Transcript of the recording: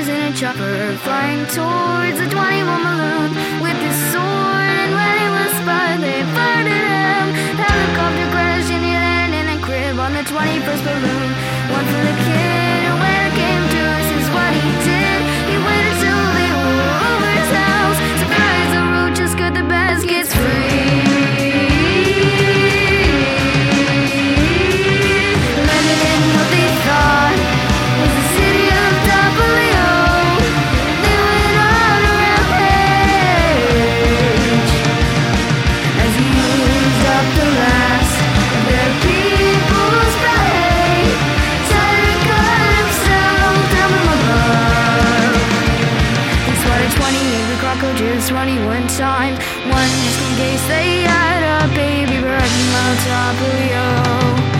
boys in a chopper flying towards a 21 balloon with his sword. And when he was spotted, they fired him. Helicopter crashed and he landed in a crib on the 21st balloon. One for the kid. 21 times. One just in case they had a baby, right on top of you.